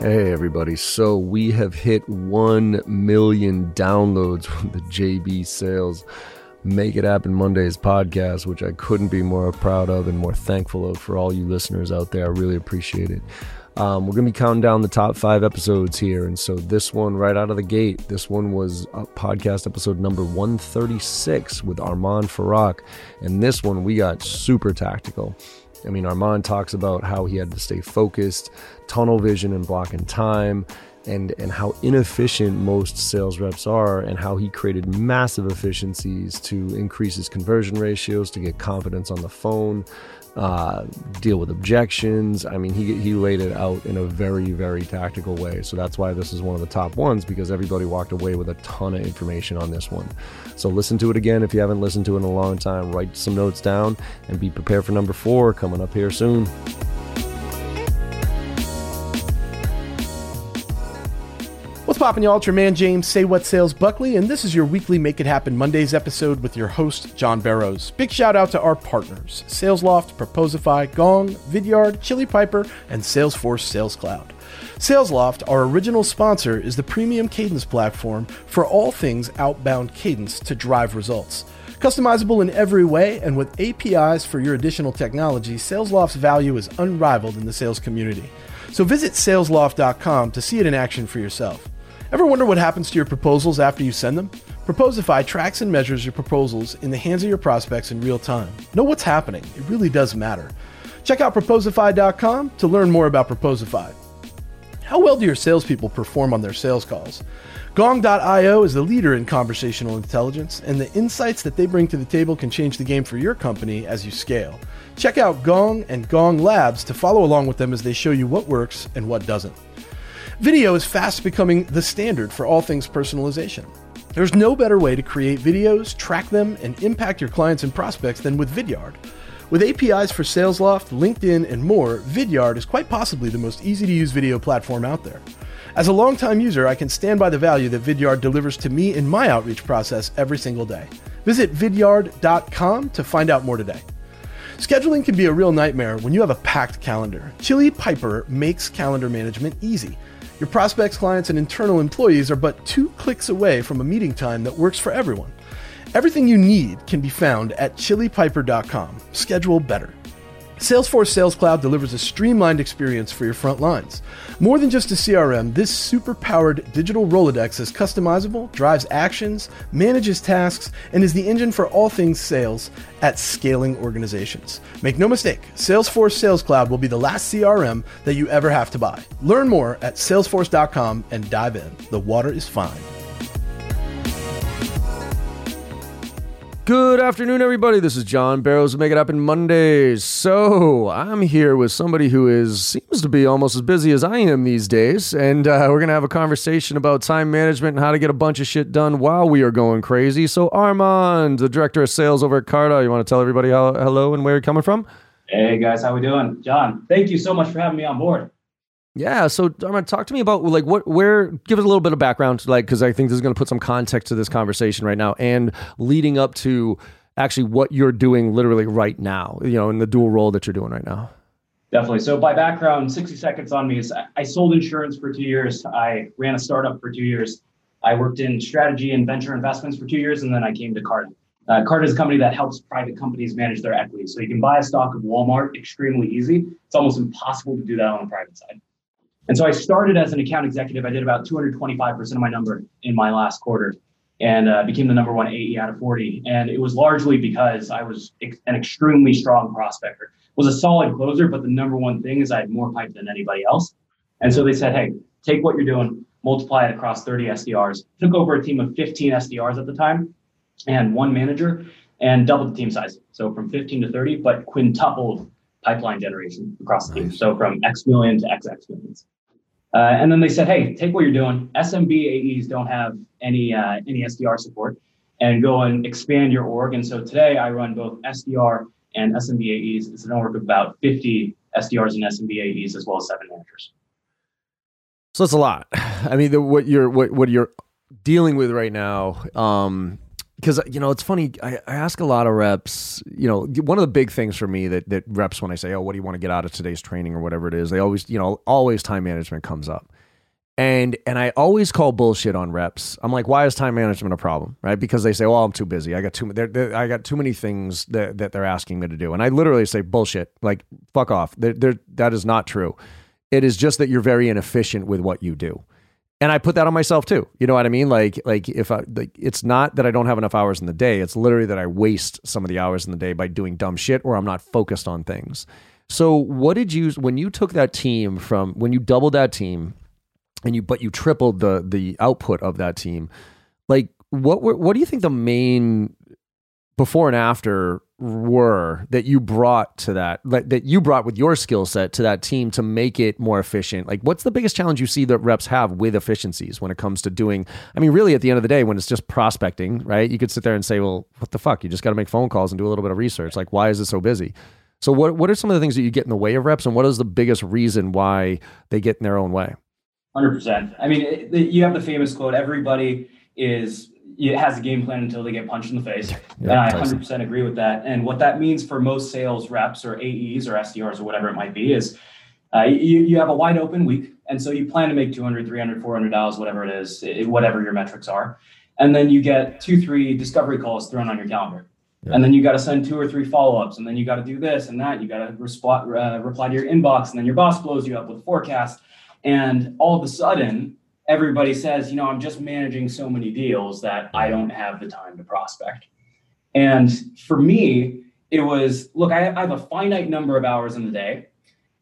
Hey, everybody. So we have hit 1 million downloads from the JB Sales Make It Happen Mondays podcast, which I couldn't be more proud of and more thankful of for all you listeners out there. I really appreciate it. Um, we're going to be counting down the top five episodes here. And so this one, right out of the gate, this one was a podcast episode number 136 with Armand Farrokh. And this one, we got super tactical. I mean, Armand talks about how he had to stay focused, tunnel vision, and blocking time, and and how inefficient most sales reps are, and how he created massive efficiencies to increase his conversion ratios, to get confidence on the phone, uh, deal with objections. I mean, he he laid it out in a very very tactical way. So that's why this is one of the top ones because everybody walked away with a ton of information on this one. So listen to it again if you haven't listened to it in a long time. Write some notes down and be prepared for number four coming up here soon. Poppin', y'all? It's your man James Say What Sales Buckley, and this is your weekly Make It Happen Mondays episode with your host, John Barrows. Big shout out to our partners SalesLoft, Proposify, Gong, Vidyard, Chili Piper, and Salesforce Sales Cloud. SalesLoft, our original sponsor, is the premium cadence platform for all things outbound cadence to drive results. Customizable in every way, and with APIs for your additional technology, SalesLoft's value is unrivaled in the sales community. So visit salesloft.com to see it in action for yourself. Ever wonder what happens to your proposals after you send them? Proposify tracks and measures your proposals in the hands of your prospects in real time. Know what's happening. It really does matter. Check out proposify.com to learn more about Proposify. How well do your salespeople perform on their sales calls? Gong.io is the leader in conversational intelligence, and the insights that they bring to the table can change the game for your company as you scale. Check out Gong and Gong Labs to follow along with them as they show you what works and what doesn't. Video is fast becoming the standard for all things personalization. There's no better way to create videos, track them, and impact your clients and prospects than with Vidyard. With APIs for SalesLoft, LinkedIn, and more, Vidyard is quite possibly the most easy to use video platform out there. As a longtime user, I can stand by the value that Vidyard delivers to me in my outreach process every single day. Visit vidyard.com to find out more today. Scheduling can be a real nightmare when you have a packed calendar. Chili Piper makes calendar management easy. Your prospects, clients, and internal employees are but two clicks away from a meeting time that works for everyone. Everything you need can be found at chilipiper.com. Schedule better. Salesforce Sales Cloud delivers a streamlined experience for your front lines. More than just a CRM, this super powered digital Rolodex is customizable, drives actions, manages tasks, and is the engine for all things sales at scaling organizations. Make no mistake, Salesforce Sales Cloud will be the last CRM that you ever have to buy. Learn more at salesforce.com and dive in. The water is fine. Good afternoon, everybody. This is John Barrows of Make It Happen Mondays. So I'm here with somebody who is seems to be almost as busy as I am these days, and uh, we're gonna have a conversation about time management and how to get a bunch of shit done while we are going crazy. So Armand, the director of sales over at Carta, you want to tell everybody how, hello and where you're coming from? Hey guys, how we doing? John, thank you so much for having me on board. Yeah, so Armand, talk to me about like what, where, give us a little bit of background, like because I think this is going to put some context to this conversation right now, and leading up to actually what you're doing literally right now, you know, in the dual role that you're doing right now. Definitely. So by background, 60 seconds on me is I sold insurance for two years. I ran a startup for two years. I worked in strategy and venture investments for two years, and then I came to Carta. Uh, is a company that helps private companies manage their equity. So you can buy a stock of Walmart extremely easy. It's almost impossible to do that on the private side. And so I started as an account executive. I did about 225% of my number in my last quarter and uh, became the number one AE out of 40. And it was largely because I was ex- an extremely strong prospector. Was a solid closer, but the number one thing is I had more pipe than anybody else. And so they said, hey, take what you're doing, multiply it across 30 SDRs. Took over a team of 15 SDRs at the time and one manager and doubled the team size. So from 15 to 30, but quintupled pipeline generation across the nice. team. So from X million to XX millions. Uh, and then they said, hey, take what you're doing. SMB AEs don't have any uh, any SDR support, and go and expand your org. And so today I run both SDR and SMB AEs. It's a network of about 50 SDRs and SMB AEs as well as seven managers. So it's a lot. I mean, the, what you're what what you're dealing with right now. Um, because you know it's funny. I, I ask a lot of reps. You know, one of the big things for me that that reps when I say, "Oh, what do you want to get out of today's training or whatever it is," they always, you know, always time management comes up. And and I always call bullshit on reps. I'm like, why is time management a problem? Right? Because they say, well, I'm too busy. I got too they're, they're, I got too many things that, that they're asking me to do. And I literally say, bullshit. Like, fuck off. They're, that is not true. It is just that you're very inefficient with what you do. And I put that on myself too. You know what I mean? Like, like if I, like, it's not that I don't have enough hours in the day. It's literally that I waste some of the hours in the day by doing dumb shit or I'm not focused on things. So, what did you when you took that team from when you doubled that team? and you but you tripled the the output of that team. Like what were, what do you think the main before and after were that you brought to that that you brought with your skill set to that team to make it more efficient? Like what's the biggest challenge you see that reps have with efficiencies when it comes to doing i mean really at the end of the day when it's just prospecting right? You could sit there and say well what the fuck? You just got to make phone calls and do a little bit of research. Like why is it so busy? So what what are some of the things that you get in the way of reps and what is the biggest reason why they get in their own way? Hundred percent. I mean, you have the famous quote: "Everybody is it has a game plan until they get punched in the face." Yeah, and I hundred percent agree with that. And what that means for most sales reps or AEs or SDRs or whatever it might be is uh, you, you have a wide open week, and so you plan to make 200, 300, 400 dollars, whatever it is, it, whatever your metrics are, and then you get two, three discovery calls thrown on your calendar. Yeah. And then you got to send two or three follow-ups, and then you got to do this and that. You got to resp- uh, reply to your inbox, and then your boss blows you up with a forecast and all of a sudden, everybody says, you know, I'm just managing so many deals that I don't have the time to prospect. And for me, it was look, I, have a finite number of hours in the day,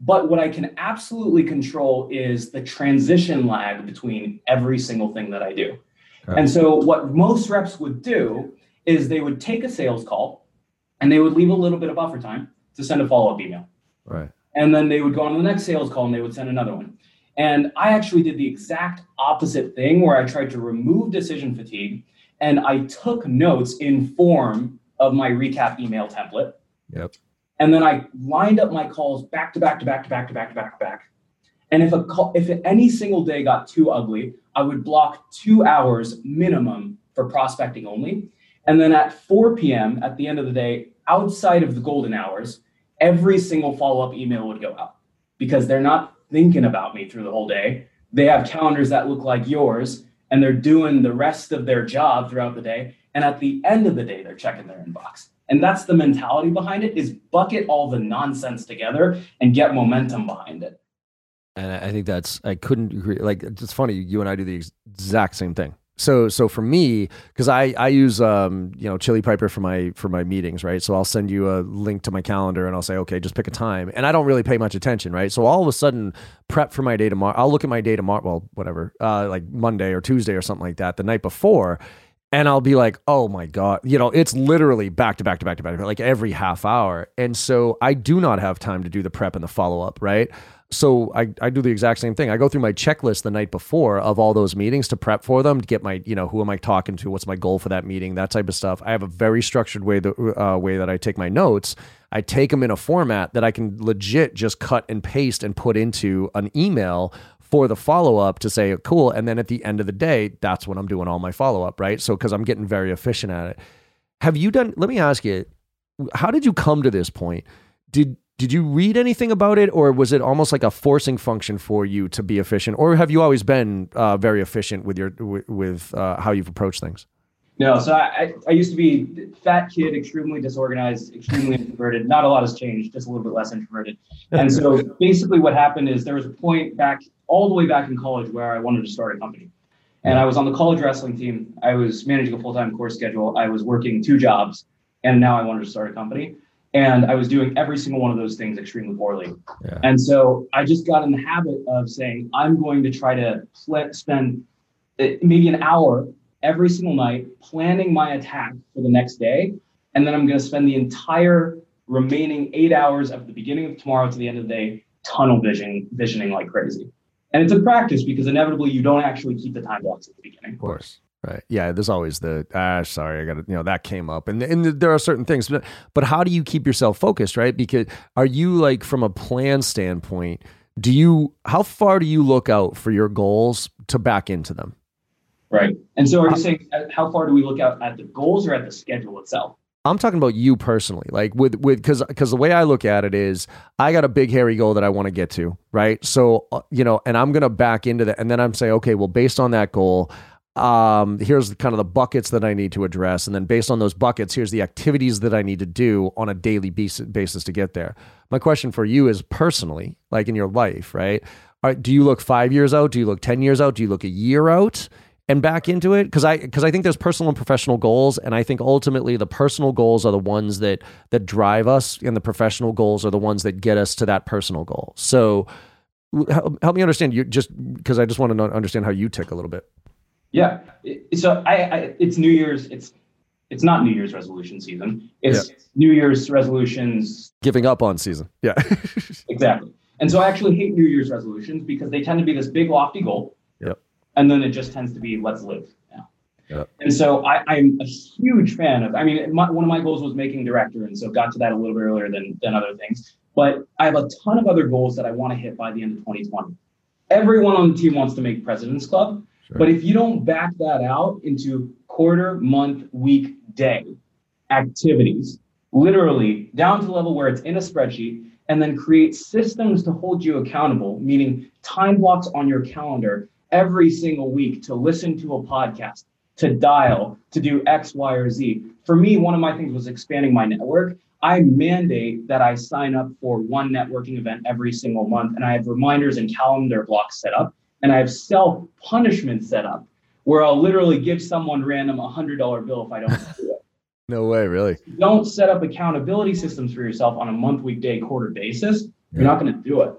but what I can absolutely control is the transition lag between every single thing that I do. Okay. And so, what most reps would do is they would take a sales call and they would leave a little bit of buffer time to send a follow up email. Right. And then they would go on to the next sales call and they would send another one. And I actually did the exact opposite thing where I tried to remove decision fatigue and I took notes in form of my recap email template. Yep. And then I lined up my calls back to back to back to back to back to back to back. And if a call, if any single day got too ugly, I would block two hours minimum for prospecting only. And then at 4 p.m. at the end of the day, outside of the golden hours, every single follow up email would go out because they're not thinking about me through the whole day. They have calendars that look like yours, and they're doing the rest of their job throughout the day. And at the end of the day, they're checking their inbox. And that's the mentality behind it is bucket all the nonsense together and get momentum behind it. And I think that's I couldn't agree. Like it's funny, you and I do the exact same thing so so for me because i i use um you know chili piper for my for my meetings right so i'll send you a link to my calendar and i'll say okay just pick a time and i don't really pay much attention right so all of a sudden prep for my day tomorrow i'll look at my day tomorrow well whatever uh like monday or tuesday or something like that the night before and I'll be like, oh my God, you know, it's literally back to back to back to back, like every half hour. And so I do not have time to do the prep and the follow up, right? So I, I do the exact same thing. I go through my checklist the night before of all those meetings to prep for them to get my, you know, who am I talking to? What's my goal for that meeting? That type of stuff. I have a very structured way, the uh, way that I take my notes. I take them in a format that I can legit just cut and paste and put into an email for the follow up to say, cool. And then at the end of the day, that's when I'm doing all my follow up, right? So, because I'm getting very efficient at it. Have you done, let me ask you, how did you come to this point? Did, did you read anything about it, or was it almost like a forcing function for you to be efficient, or have you always been uh, very efficient with your with uh, how you've approached things? No, so I, I used to be fat kid, extremely disorganized, extremely introverted. Not a lot has changed, just a little bit less introverted. And so basically, what happened is there was a point back all the way back in college where I wanted to start a company, and I was on the college wrestling team. I was managing a full time course schedule. I was working two jobs, and now I wanted to start a company and I was doing every single one of those things extremely poorly. Yeah. And so I just got in the habit of saying, I'm going to try to pl- spend uh, maybe an hour every single night planning my attack for the next day. And then I'm going to spend the entire remaining eight hours of the beginning of tomorrow to the end of the day tunnel vision, visioning like crazy. And it's a practice because inevitably you don't actually keep the time blocks at the beginning. Of course. Right. Yeah. There's always the ah, sorry, I got to, you know, that came up, and and there are certain things, but but how do you keep yourself focused, right? Because are you like from a plan standpoint? Do you how far do you look out for your goals to back into them? Right. And so are you saying uh, how far do we look out at the goals or at the schedule itself? I'm talking about you personally, like with with because because the way I look at it is, I got a big hairy goal that I want to get to, right? So uh, you know, and I'm gonna back into that, and then I'm saying, okay, well, based on that goal, um, here's kind of the buckets that I need to address, and then based on those buckets, here's the activities that I need to do on a daily basis to get there. My question for you is personally, like in your life, right? do you look five years out? Do you look ten years out? Do you look a year out? and back into it because I because I think there's personal and professional goals, and I think ultimately the personal goals are the ones that that drive us, and the professional goals are the ones that get us to that personal goal. So help, help me understand you just because I just want to understand how you tick a little bit. Yeah, so I, I it's New Year's. It's it's not New Year's resolution season. It's yeah. New Year's resolutions. Giving up on season. Yeah. exactly. And so I actually hate New Year's resolutions because they tend to be this big lofty goal Yep. and then it just tends to be let's live Yeah. Yep. And so I, am a huge fan of. I mean, my, one of my goals was making director, and so got to that a little bit earlier than than other things. But I have a ton of other goals that I want to hit by the end of 2020. Everyone on the team wants to make President's Club, but if you don't back that out into quarter, month, week, day activities, literally down to the level where it's in a spreadsheet, and then create systems to hold you accountable, meaning time blocks on your calendar every single week to listen to a podcast, to dial, to do X, Y, or Z. For me, one of my things was expanding my network. I mandate that I sign up for one networking event every single month, and I have reminders and calendar blocks set up, and I have self punishment set up where I'll literally give someone random a hundred dollar bill if I don't do it. No way, really. Don't set up accountability systems for yourself on a month, week, day, quarter basis. You're not going to do it.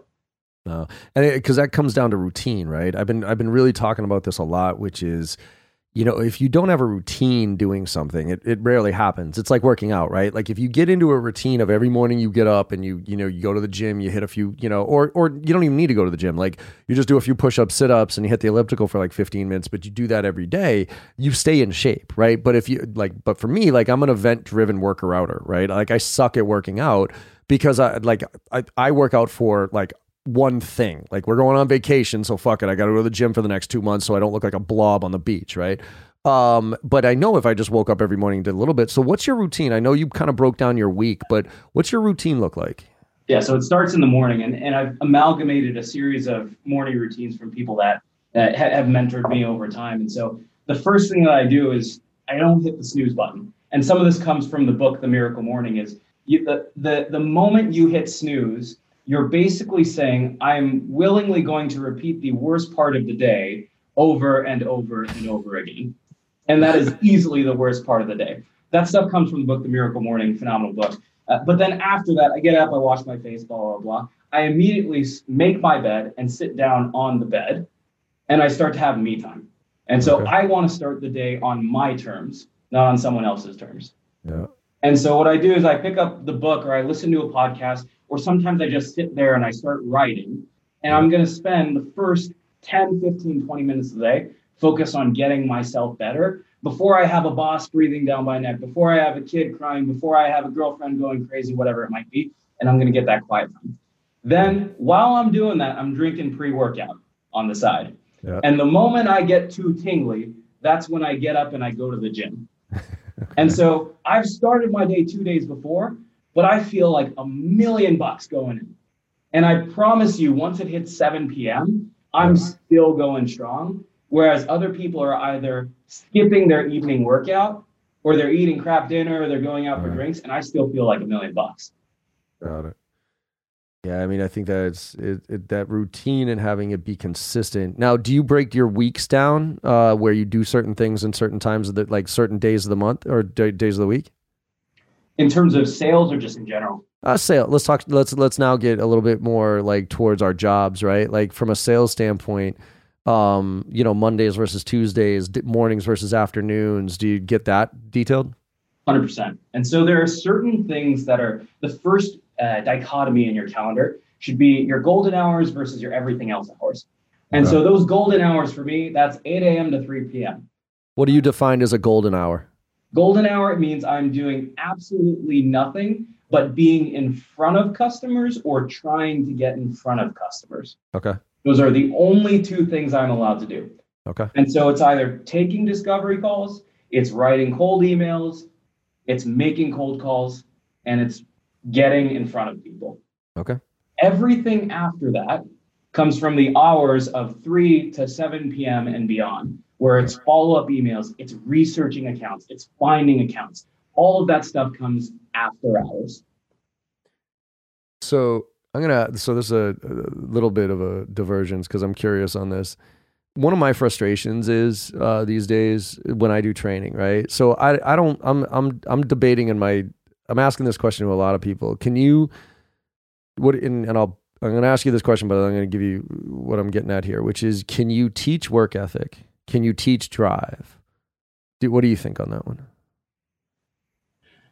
No, and because that comes down to routine, right? I've been I've been really talking about this a lot, which is, you know, if you don't have a routine doing something, it, it rarely happens. It's like working out, right? Like if you get into a routine of every morning you get up and you you know you go to the gym, you hit a few, you know, or or you don't even need to go to the gym. Like you just do a few push ups, sit ups, and you hit the elliptical for like 15 minutes. But you do that every day, you stay in shape, right? But if you like, but for me, like I'm an event driven worker outer, right? Like I suck at working out because I like I, I work out for like one thing. Like we're going on vacation, so fuck it. I got to go to the gym for the next two months so I don't look like a blob on the beach, right? Um, but I know if I just woke up every morning and did a little bit. So what's your routine? I know you kind of broke down your week, but what's your routine look like? Yeah, so it starts in the morning, and, and I've amalgamated a series of morning routines from people that, that have mentored me over time. And so the first thing that I do is I don't hit the snooze button. And some of this comes from the book, The Miracle Morning, is you, the, the, the moment you hit snooze, you're basically saying, I'm willingly going to repeat the worst part of the day over and over and over again. And that is easily the worst part of the day. That stuff comes from the book, The Miracle Morning, phenomenal book. Uh, but then after that, I get up, I wash my face, blah, blah, blah. I immediately make my bed and sit down on the bed, and I start to have me time. And so okay. I want to start the day on my terms, not on someone else's terms. Yeah. And so what I do is I pick up the book or I listen to a podcast or sometimes I just sit there and I start writing. And I'm going to spend the first 10, 15, 20 minutes a day focus on getting myself better before I have a boss breathing down my neck, before I have a kid crying, before I have a girlfriend going crazy, whatever it might be. And I'm going to get that quiet time. Then while I'm doing that, I'm drinking pre workout on the side. Yeah. And the moment I get too tingly, that's when I get up and I go to the gym. okay. And so I've started my day two days before, but I feel like a million bucks going in. And I promise you, once it hits 7 p.m., I'm still going strong. Whereas other people are either skipping their evening workout or they're eating crap dinner or they're going out for drinks, and I still feel like a million bucks. Got it. Yeah, I mean, I think that's it, it, that routine and having it be consistent. Now, do you break your weeks down uh, where you do certain things in certain times of the like certain days of the month or d- days of the week? in terms of sales or just in general? Uh, sale. Let's talk. Let's let's now get a little bit more like towards our jobs, right? Like from a sales standpoint, um, you know, Mondays versus Tuesdays, mornings versus afternoons. Do you get that detailed? Hundred percent. And so there are certain things that are the first uh, dichotomy in your calendar should be your golden hours versus your everything else hours. And right. so those golden hours for me, that's 8 a.m. to 3 p.m. What do you define as a golden hour? Golden hour means I'm doing absolutely nothing but being in front of customers or trying to get in front of customers. Okay. Those are the only two things I'm allowed to do. Okay. And so it's either taking discovery calls, it's writing cold emails, it's making cold calls, and it's getting in front of people. Okay. Everything after that comes from the hours of 3 to 7 p.m. and beyond, where it's follow up emails, it's researching accounts, it's finding accounts. All of that stuff comes after hours. So I'm gonna. So this is a, a little bit of a divergence because I'm curious on this. One of my frustrations is uh, these days when I do training, right? So I I don't I'm I'm I'm debating in my I'm asking this question to a lot of people. Can you what and, and I'll I'm going to ask you this question, but I'm going to give you what I'm getting at here, which is can you teach work ethic? Can you teach drive? Do, what do you think on that one?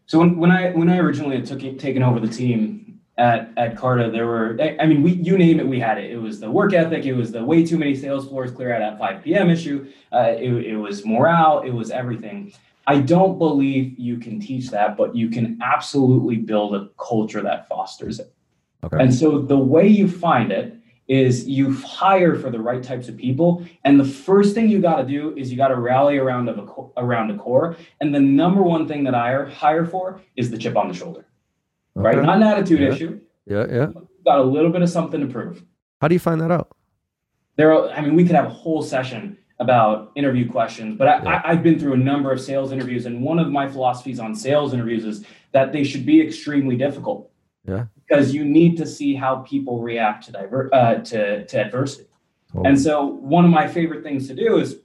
So when, when I when I originally took taken over the team at at Carta, there were I mean we you name it we had it. It was the work ethic. It was the way too many sales floors clear out at 5 p.m. issue. Uh, it, it was morale. It was everything. I don't believe you can teach that, but you can absolutely build a culture that fosters it. Okay. And so the way you find it is you hire for the right types of people and the first thing you got to do is you got to rally around a around a core and the number one thing that i hire for is the chip on the shoulder okay. right not an attitude yeah. issue yeah yeah got a little bit of something to prove how do you find that out there are, i mean we could have a whole session about interview questions but I, yeah. I, i've been through a number of sales interviews and one of my philosophies on sales interviews is that they should be extremely difficult yeah. Because you need to see how people react to diver- uh, to, to adversity. Totally. And so one of my favorite things to do is,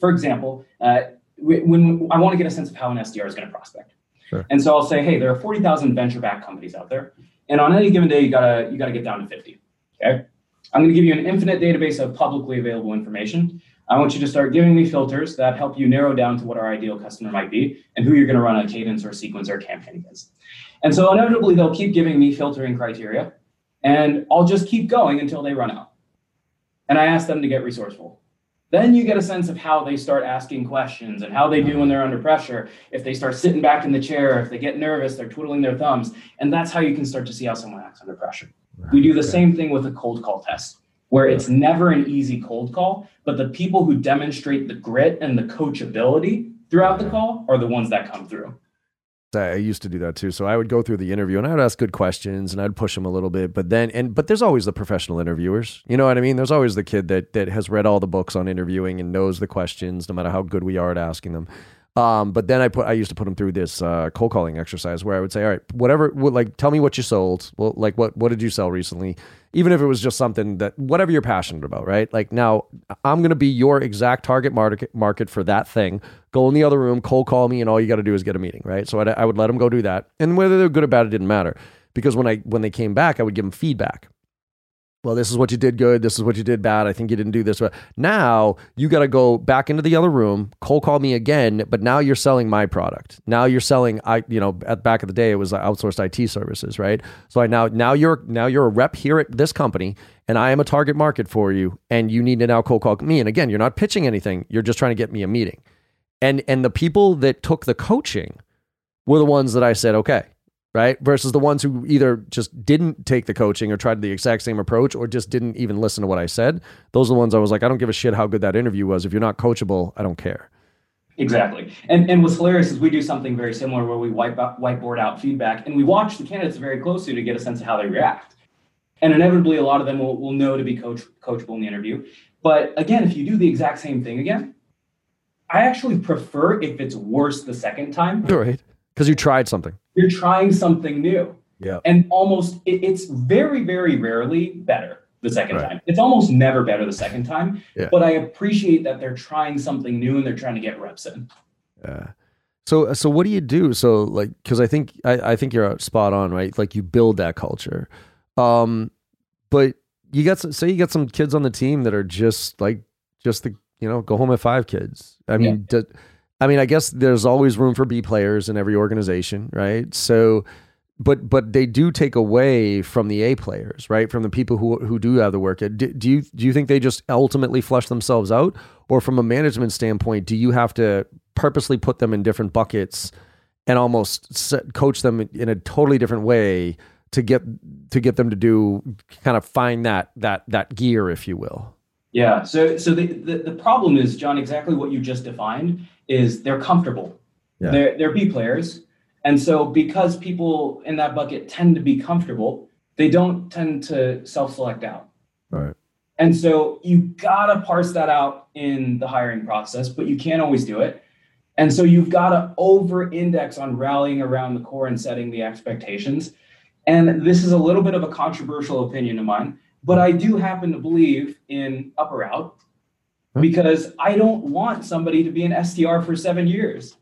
for example, uh, when I want to get a sense of how an SDR is going to prospect. Sure. And so I'll say, hey, there are 40,000 venture-backed companies out there. And on any given day, you gotta you gotta get down to 50. Okay. I'm going to give you an infinite database of publicly available information. I want you to start giving me filters that help you narrow down to what our ideal customer might be and who you're going to run a cadence or sequence or campaign against. And so inevitably they'll keep giving me filtering criteria and I'll just keep going until they run out. And I ask them to get resourceful. Then you get a sense of how they start asking questions and how they do when they're under pressure. If they start sitting back in the chair, if they get nervous, they're twiddling their thumbs. And that's how you can start to see how someone acts under pressure. We do the same thing with a cold call test, where it's never an easy cold call, but the people who demonstrate the grit and the coachability throughout the call are the ones that come through. I used to do that too. So I would go through the interview and I would ask good questions and I'd push them a little bit. But then, and but there's always the professional interviewers. You know what I mean? There's always the kid that that has read all the books on interviewing and knows the questions, no matter how good we are at asking them. Um, but then I put I used to put them through this uh, cold calling exercise where I would say, all right, whatever, like tell me what you sold. Well, like what what did you sell recently? Even if it was just something that whatever you're passionate about, right? Like now I'm gonna be your exact target market market for that thing. Go in the other room, cold call me, and all you got to do is get a meeting, right? So I'd, I would let them go do that, and whether they're good or bad, it didn't matter because when I when they came back, I would give them feedback well, this is what you did good. This is what you did bad. I think you didn't do this. But now you got to go back into the other room, cold call me again. But now you're selling my product. Now you're selling. I, you know, at back of the day it was outsourced IT services, right? So I now now you're now you're a rep here at this company, and I am a target market for you, and you need to now cold call me. And again, you're not pitching anything. You're just trying to get me a meeting. And and the people that took the coaching were the ones that I said, okay, right? Versus the ones who either just didn't take the coaching or tried the exact same approach or just didn't even listen to what I said. Those are the ones I was like, I don't give a shit how good that interview was. If you're not coachable, I don't care. Exactly. And and what's hilarious is we do something very similar where we wipe out, whiteboard out feedback and we watch the candidates very closely to get a sense of how they react. And inevitably, a lot of them will, will know to be coach, coachable in the interview. But again, if you do the exact same thing again, I actually prefer if it's worse the second time. Right. Because you tried something you're trying something new. Yeah. And almost it, it's very, very rarely better the second right. time. It's almost never better the second time. Yeah. But I appreciate that they're trying something new and they're trying to get reps in. Yeah. So so what do you do? So like because I think I, I think you're spot on, right? Like you build that culture. Um but you got some say you got some kids on the team that are just like just the you know, go home at five kids. I mean, yeah. I mean, I guess there's always room for B players in every organization, right? So, but but they do take away from the A players, right? From the people who who do have the work. Do, do you do you think they just ultimately flush themselves out, or from a management standpoint, do you have to purposely put them in different buckets and almost set, coach them in a totally different way to get to get them to do kind of find that that that gear, if you will? Yeah. So so the, the, the problem is, John, exactly what you just defined is they're comfortable. Yeah. They're they're B players. And so because people in that bucket tend to be comfortable, they don't tend to self-select out. Right. And so you gotta parse that out in the hiring process, but you can't always do it. And so you've got to over index on rallying around the core and setting the expectations. And this is a little bit of a controversial opinion of mine, but I do happen to believe in upper out because I don't want somebody to be an SDR for seven years.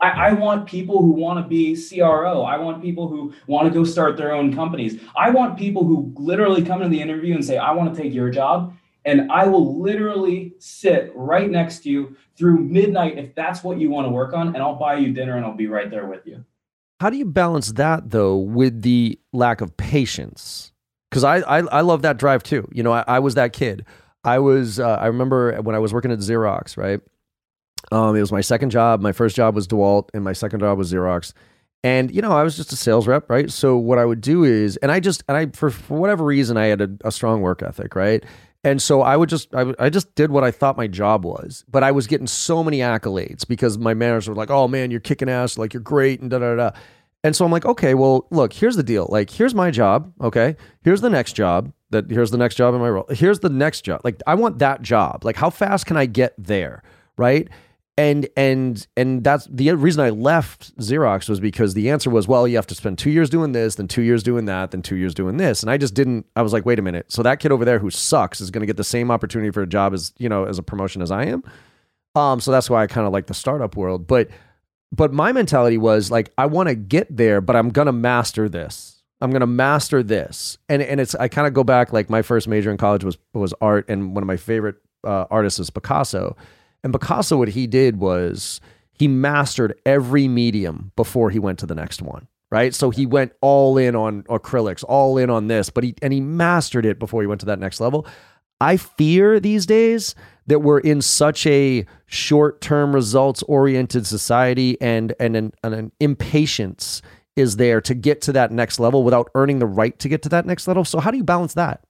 I, I, want people who want to be CRO. I want people who want to go start their own companies. I want people who literally come to the interview and say, I want to take your job. And I will literally sit right next to you through midnight if that's what you want to work on. And I'll buy you dinner and I'll be right there with you. How do you balance that though with the lack of patience? Because I, I, I love that drive too. You know, I, I was that kid. I was uh, I remember when I was working at Xerox, right? Um, it was my second job. My first job was DeWalt, and my second job was Xerox. And you know, I was just a sales rep, right? So what I would do is, and I just, and I for, for whatever reason, I had a, a strong work ethic, right? And so I would just, I, I just did what I thought my job was. But I was getting so many accolades because my managers were like, "Oh man, you're kicking ass, like you're great," and da da da. And so I'm like, okay, well, look, here's the deal. Like, here's my job. Okay, here's the next job. That here's the next job in my role. Here's the next job. Like, I want that job. Like, how fast can I get there? Right and and and that's the reason I left Xerox was because the answer was, well, you have to spend two years doing this, then two years doing that, then two years doing this, and I just didn't. I was like, wait a minute, so that kid over there who sucks is going to get the same opportunity for a job as you know as a promotion as I am. Um, so that's why I kind of like the startup world, but but my mentality was like, I want to get there, but I'm gonna master this. I'm gonna master this, and and it's I kind of go back like my first major in college was was art, and one of my favorite uh, artists is Picasso and Picasso, what he did was he mastered every medium before he went to the next one. Right. So he went all in on acrylics, all in on this, but he and he mastered it before he went to that next level. I fear these days that we're in such a short-term results-oriented society and and an, an impatience is there to get to that next level without earning the right to get to that next level. So how do you balance that?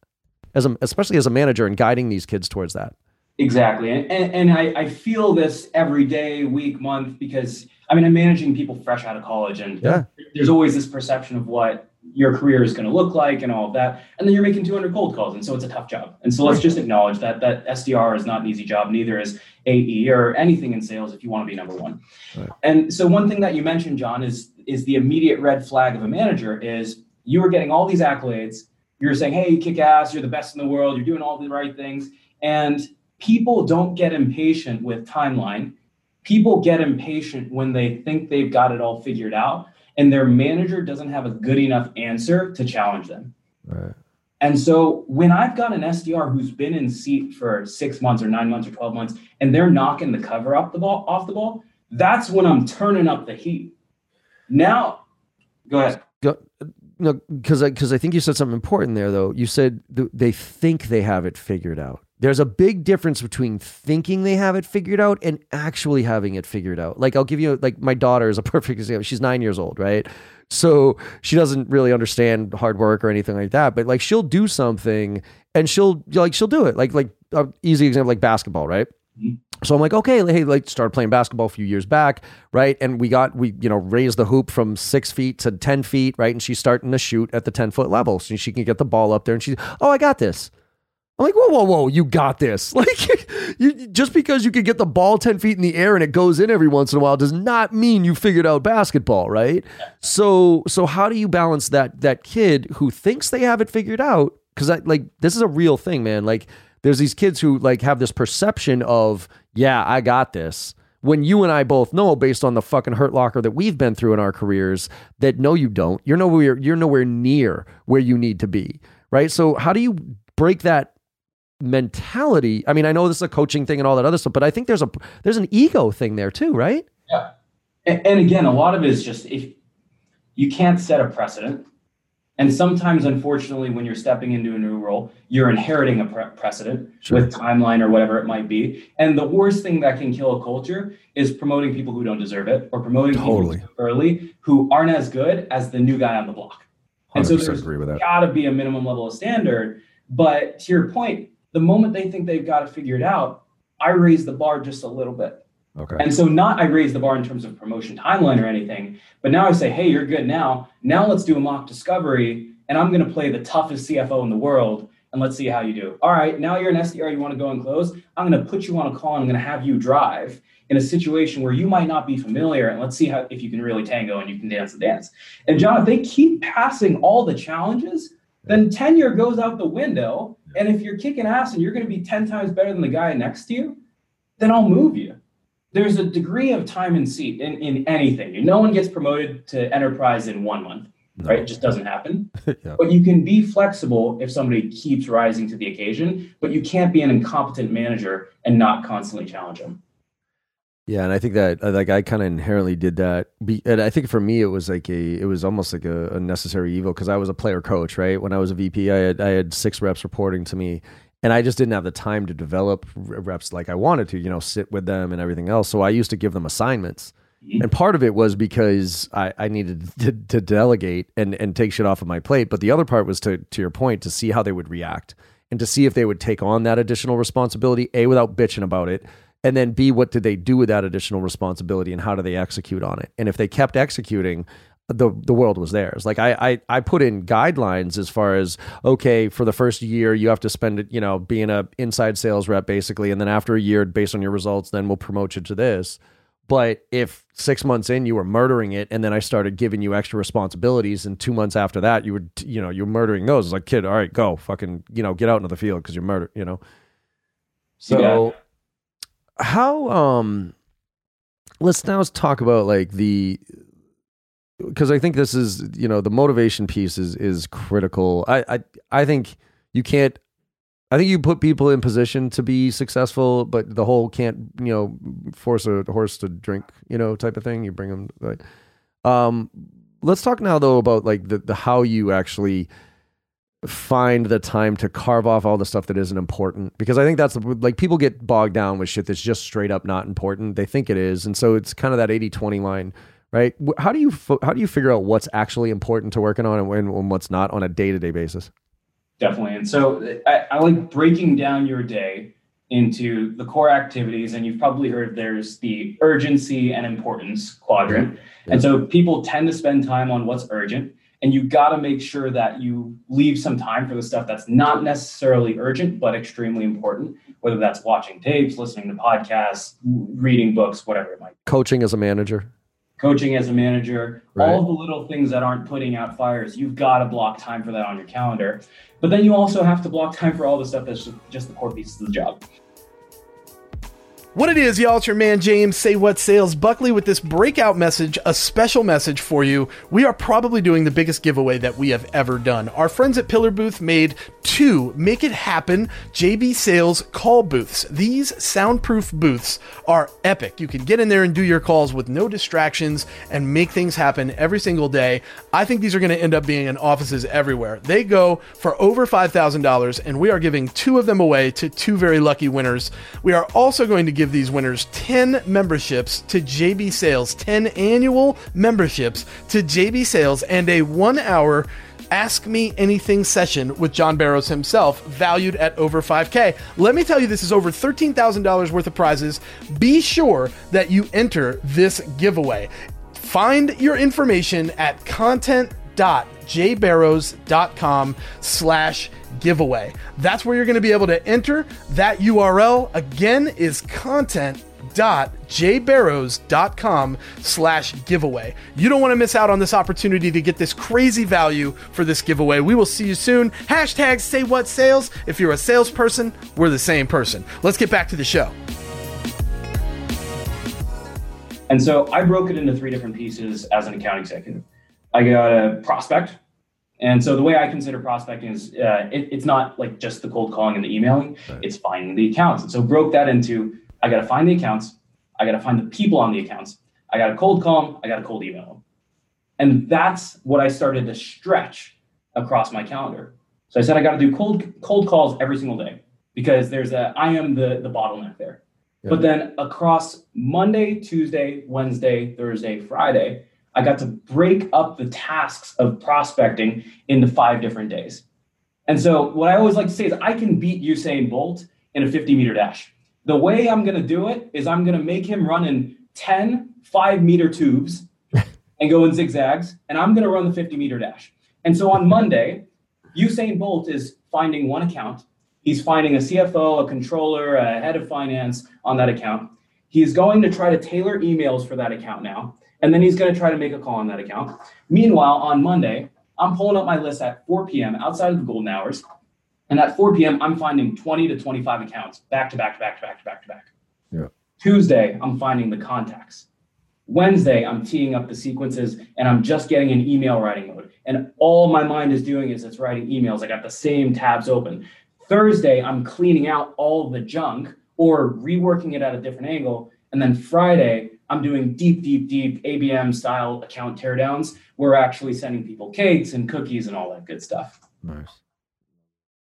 As a, especially as a manager and guiding these kids towards that? Exactly. And, and, and I, I, feel this every day, week, month, because I mean, I'm managing people fresh out of college and yeah. there's always this perception of what your career is going to look like and all of that. And then you're making 200 cold calls. And so it's a tough job. And so let's just acknowledge that that SDR is not an easy job. Neither is AE or anything in sales if you want to be number one. Right. And so one thing that you mentioned, John, is, is the immediate red flag of a manager is you were getting all these accolades. You're saying, Hey, kick ass. You're the best in the world. You're doing all the right things. And people don't get impatient with timeline. People get impatient when they think they've got it all figured out and their manager doesn't have a good enough answer to challenge them. Right. And so when I've got an SDR who's been in seat for six months or nine months or 12 months and they're knocking the cover off the ball off the ball, that's when I'm turning up the heat. Now, go ahead. Go, no, because because I, I think you said something important there though. You said th- they think they have it figured out. There's a big difference between thinking they have it figured out and actually having it figured out. Like I'll give you like my daughter is a perfect example. She's 9 years old, right? So she doesn't really understand hard work or anything like that, but like she'll do something and she'll like she'll do it. Like like uh, easy example like basketball, right? Mm-hmm. So I'm like, okay, hey, like started playing basketball a few years back, right? And we got we you know raised the hoop from six feet to ten feet, right? And she's starting to shoot at the ten foot level, so she can get the ball up there. And she's, oh, I got this. I'm like, whoa, whoa, whoa, you got this. Like, you, just because you can get the ball 10 feet in the air and it goes in every once in a while does not mean you figured out basketball, right? So, so how do you balance that that kid who thinks they have it figured out? Because I like this is a real thing, man. Like, there's these kids who like have this perception of, yeah, I got this. When you and I both know, based on the fucking hurt locker that we've been through in our careers, that no, you don't. You're nowhere. You're nowhere near where you need to be, right? So, how do you break that mentality. I mean, I know this is a coaching thing and all that other stuff, but I think there's a there's an ego thing there too, right? Yeah. And, and again, a lot of it is just if you can't set a precedent. And sometimes, unfortunately, when you're stepping into a new role, you're inheriting a pre- precedent sure. with timeline or whatever it might be. And the worst thing that can kill a culture is promoting people who don't deserve it or promoting totally. people early who aren't as good as the new guy on the block. And so there's got to be a minimum level of standard. But to your point, the moment they think they've got it figured out, I raise the bar just a little bit. Okay. And so not I raise the bar in terms of promotion timeline or anything, but now I say, hey, you're good now. Now let's do a mock discovery, and I'm going to play the toughest CFO in the world, and let's see how you do. All right, now you're an SDR, you want to go and close. I'm going to put you on a call. And I'm going to have you drive in a situation where you might not be familiar, and let's see how if you can really tango and you can dance the dance. And John, if they keep passing all the challenges, then tenure goes out the window. And if you're kicking ass and you're going to be 10 times better than the guy next to you, then I'll move you there's a degree of time and seat in, in anything. No one gets promoted to enterprise in one month, no. right? It just doesn't happen. yeah. But you can be flexible if somebody keeps rising to the occasion, but you can't be an incompetent manager and not constantly challenge them. Yeah, and I think that like I kind of inherently did that, Be, and I think for me it was like a it was almost like a, a necessary evil because I was a player coach, right? When I was a VP, I had I had six reps reporting to me, and I just didn't have the time to develop reps like I wanted to, you know, sit with them and everything else. So I used to give them assignments. Mm-hmm. And part of it was because I, I needed to, to, delegate and, and take shit off of my plate. But the other part was to, to your point, to see how they would react and to see if they would take on that additional responsibility, A, without bitching about it. And then B, what did they do with that additional responsibility and how do they execute on it? And if they kept executing, the the world was theirs. Like I, I I put in guidelines as far as okay, for the first year you have to spend it, you know, being a inside sales rep basically, and then after a year, based on your results, then we'll promote you to this. But if six months in you were murdering it, and then I started giving you extra responsibilities, and two months after that you were, you know, you're murdering those. It's like kid, all right, go, fucking, you know, get out into the field because you're murder, you know. So, yeah. how um, let's now talk about like the because I think this is you know the motivation piece is is critical. I I I think you can't. I think you put people in position to be successful, but the whole can't you know force a horse to drink you know type of thing. You bring them. Right? Um, let's talk now though about like the the how you actually find the time to carve off all the stuff that isn't important because I think that's like people get bogged down with shit that's just straight up not important. They think it is. And so it's kind of that 80 20 line right? How do you how do you figure out what's actually important to working on and, and what's not on a day to day basis? Definitely. And so I, I, like breaking down your day into the core activities. And you've probably heard there's the urgency and importance quadrant. Yeah. And so people tend to spend time on what's urgent. And you got to make sure that you leave some time for the stuff that's not necessarily urgent, but extremely important, whether that's watching tapes, listening to podcasts, reading books, whatever it might be. Coaching as a manager coaching as a manager, right. all the little things that aren't putting out fires, you've got to block time for that on your calendar. But then you also have to block time for all the stuff that's just the core pieces of the job. What it is, y'all, it's your man James, Say What Sales Buckley with this breakout message, a special message for you. We are probably doing the biggest giveaway that we have ever done. Our friends at Pillar Booth made two Make It Happen JB Sales call booths. These soundproof booths are epic. You can get in there and do your calls with no distractions and make things happen every single day. I think these are going to end up being in offices everywhere. They go for over $5,000, and we are giving two of them away to two very lucky winners. We are also going to give give these winners 10 memberships to JB Sales, 10 annual memberships to JB Sales, and a one hour Ask Me Anything session with John Barrows himself, valued at over 5K. Let me tell you, this is over $13,000 worth of prizes. Be sure that you enter this giveaway. Find your information at content.jbarrows.com slash giveaway. That's where you're going to be able to enter. That URL again is content.jbarrows.com slash giveaway. You don't want to miss out on this opportunity to get this crazy value for this giveaway. We will see you soon. Hashtag say what sales. If you're a salesperson, we're the same person. Let's get back to the show. And so I broke it into three different pieces as an account executive. I got a prospect, and so the way I consider prospecting is uh, it, it's not like just the cold calling and the emailing, right. it's finding the accounts. And so broke that into I got to find the accounts, I got to find the people on the accounts, I got to cold call them, I got to cold email them. And that's what I started to stretch across my calendar. So I said I got to do cold cold calls every single day because there's a I am the the bottleneck there. Yeah. But then across Monday, Tuesday, Wednesday, Thursday, Friday, I got to break up the tasks of prospecting into five different days. And so what I always like to say is I can beat Usain Bolt in a 50 meter dash. The way I'm going to do it is I'm going to make him run in 10 five meter tubes and go in zigzags, and I'm going to run the 50 meter dash. And so on Monday, Usain Bolt is finding one account. He's finding a CFO, a controller, a head of finance on that account. He's going to try to tailor emails for that account now. And then he's going to try to make a call on that account. Meanwhile, on Monday, I'm pulling up my list at 4 p.m. outside of the golden hours. And at 4 p.m., I'm finding 20 to 25 accounts back to back to back to back to back to back. Yeah. Tuesday, I'm finding the contacts. Wednesday, I'm teeing up the sequences and I'm just getting in email writing mode. And all my mind is doing is it's writing emails. I got the same tabs open. Thursday, I'm cleaning out all the junk or reworking it at a different angle. And then Friday, I'm doing deep, deep, deep ABM style account teardowns. We're actually sending people cakes and cookies and all that good stuff. Nice.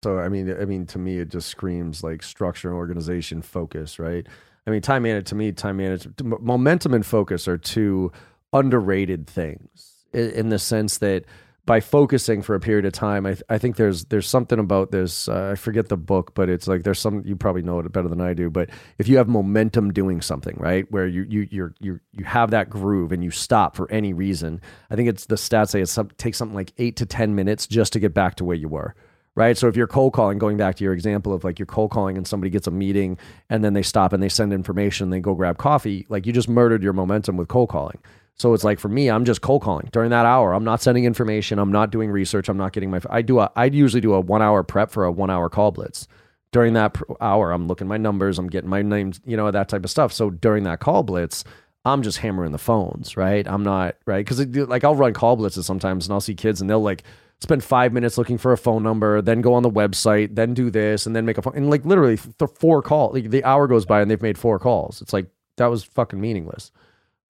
So I mean, I mean, to me, it just screams like structure and organization, focus, right? I mean, time management to me, time management, momentum and focus are two underrated things in, in the sense that by focusing for a period of time, I, I think there's there's something about this. Uh, I forget the book, but it's like there's some you probably know it better than I do. But if you have momentum doing something, right, where you you you you you have that groove and you stop for any reason, I think it's the stats say it takes something like eight to ten minutes just to get back to where you were right? So if you're cold calling, going back to your example of like you're cold calling and somebody gets a meeting and then they stop and they send information, and they go grab coffee, like you just murdered your momentum with cold calling. So it's like for me, I'm just cold calling during that hour. I'm not sending information. I'm not doing research. I'm not getting my. I do a. I usually do a one hour prep for a one hour call blitz. During that hour, I'm looking my numbers. I'm getting my names. You know that type of stuff. So during that call blitz, I'm just hammering the phones. Right. I'm not right because like I'll run call blitzes sometimes and I'll see kids and they'll like spend five minutes looking for a phone number, then go on the website, then do this, and then make a phone. And like literally, the four call, like the hour goes by and they've made four calls. It's like that was fucking meaningless.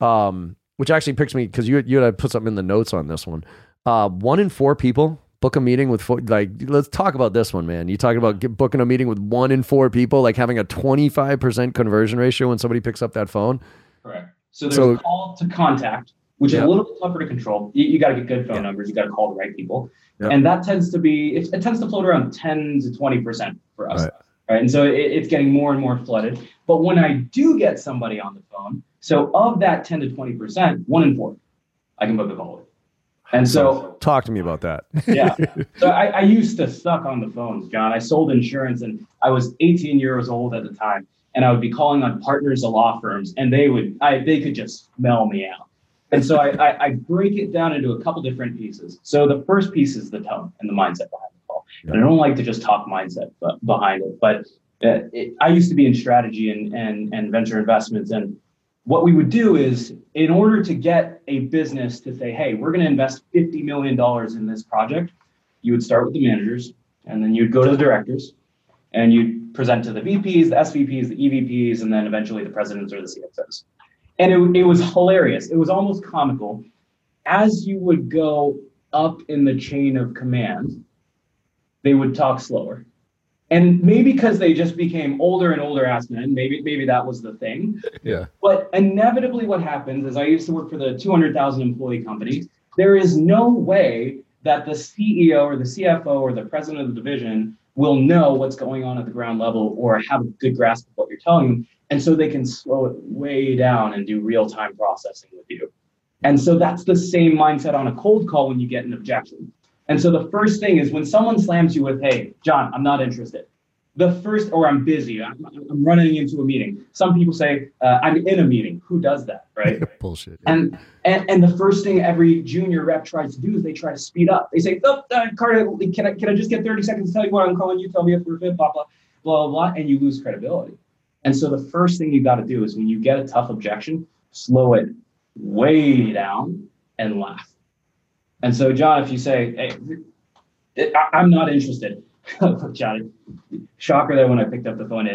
Um, which actually picks me because you you had put something in the notes on this one. Uh, one in four people book a meeting with four, like let's talk about this one, man. You talking about get, booking a meeting with one in four people, like having a twenty five percent conversion ratio when somebody picks up that phone. Correct. So there's so, a call to contact, which yeah. is a little bit tougher to control. You, you got to get good phone yeah. numbers. You got to call the right people, yeah. and that tends to be it, it, tends to float around ten to twenty percent for us. Right. right? And so it, it's getting more and more flooded. But when I do get somebody on the phone, so of that 10 to 20%, one in four, I can book a call with. And so talk to me about that. yeah. So I, I, used to suck on the phones, John. I sold insurance and I was 18 years old at the time. And I would be calling on partners of law firms and they would I they could just smell me out. And so I, I, I break it down into a couple different pieces. So the first piece is the tone and the mindset behind the call. Yeah. And I don't like to just talk mindset behind it, but uh, it, I used to be in strategy and, and, and venture investments and what we would do is in order to get a business to say hey we're going to invest $50 million in this project you would start with the managers and then you'd go to the directors and you'd present to the vps the svps the evps and then eventually the presidents or the cxos and it, it was hilarious. It was almost comical. As you would go up in the chain of command they would talk slower and maybe because they just became older and older ass men, maybe maybe that was the thing. Yeah. But inevitably, what happens is I used to work for the 200,000 employee company. There is no way that the CEO or the CFO or the president of the division will know what's going on at the ground level or have a good grasp of what you're telling them, and so they can slow it way down and do real time processing with you. And so that's the same mindset on a cold call when you get an objection. And so the first thing is when someone slams you with, hey, John, I'm not interested. The first, or I'm busy, I'm, I'm running into a meeting. Some people say, uh, I'm in a meeting. Who does that, right? Bullshit. And, and and the first thing every junior rep tries to do is they try to speed up. They say, oh, uh, Carter, can I, can I just get 30 seconds to tell you what I'm calling you? Tell me if we're fit, blah, blah, blah, blah, blah, and you lose credibility. And so the first thing you got to do is when you get a tough objection, slow it way down and laugh and so, John, if you say, "Hey, I'm not interested," Johnny, shocker that when I picked up the phone,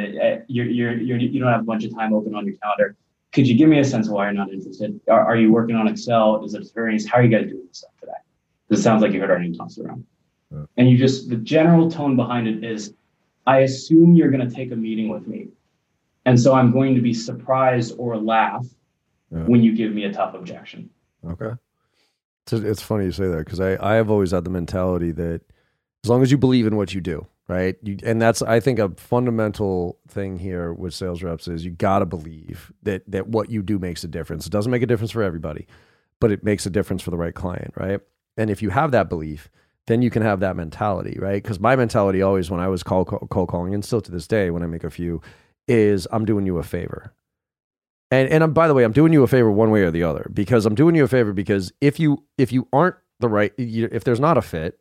you're, you're, you're, you don't have a bunch of time open on your calendar. Could you give me a sense of why you're not interested? Are, are you working on Excel? Is it experience? How are you guys doing this stuff today? This sounds like you heard our name tossed around. Yeah. And you just, the general tone behind it is, I assume you're going to take a meeting with me. And so I'm going to be surprised or laugh yeah. when you give me a tough objection. Okay. It's, funny you say that because I, I have always had the mentality that as long as you believe in what you do, right? You, and that's I think a fundamental thing here with sales reps is you got to believe that that what you do makes a difference. It doesn't make a difference for everybody, but it makes a difference for the right client, right? And if you have that belief, then you can have that mentality, right? Because my mentality always when I was cold, cold calling, and still to this day when I make a few, is I'm doing you a favor. And and I'm, by the way, I'm doing you a favor one way or the other because I'm doing you a favor because if you if you aren't the right, you, if there's not a fit,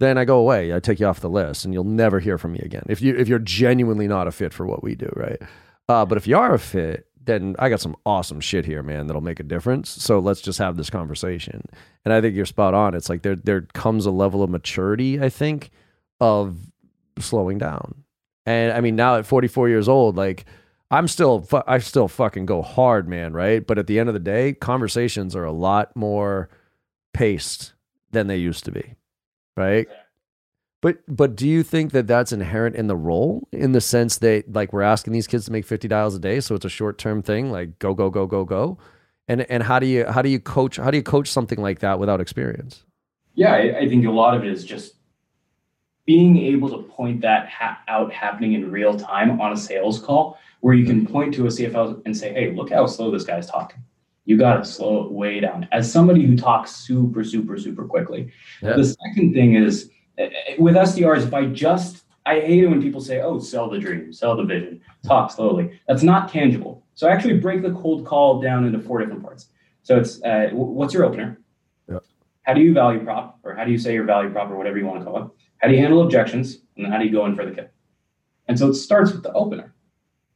then I go away. I take you off the list, and you'll never hear from me again. If you if you're genuinely not a fit for what we do, right? Uh, but if you are a fit, then I got some awesome shit here, man, that'll make a difference. So let's just have this conversation. And I think you're spot on. It's like there there comes a level of maturity, I think, of slowing down. And I mean, now at 44 years old, like I'm still I still fucking go hard, man, right? But at the end of the day, conversations are a lot more paced than they used to be, right? But but do you think that that's inherent in the role in the sense that like we're asking these kids to make 50 dials a day, so it's a short-term thing, like go go go go go? And and how do you how do you coach how do you coach something like that without experience? Yeah, I, I think a lot of it is just being able to point that ha- out happening in real time on a sales call where you can point to a CFO and say, hey, look how slow this guy's talking. You got to slow it way down. As somebody who talks super, super, super quickly. Yeah. The second thing is eh, eh, with SDRs, if I just, I hate it when people say, oh, sell the dream, sell the vision, talk slowly. That's not tangible. So I actually break the cold call down into four different parts. So it's uh, what's your opener? How do you value prop, or how do you say your value prop, or whatever you want to call it? How do you handle objections? And then how do you go in for the kill? And so it starts with the opener.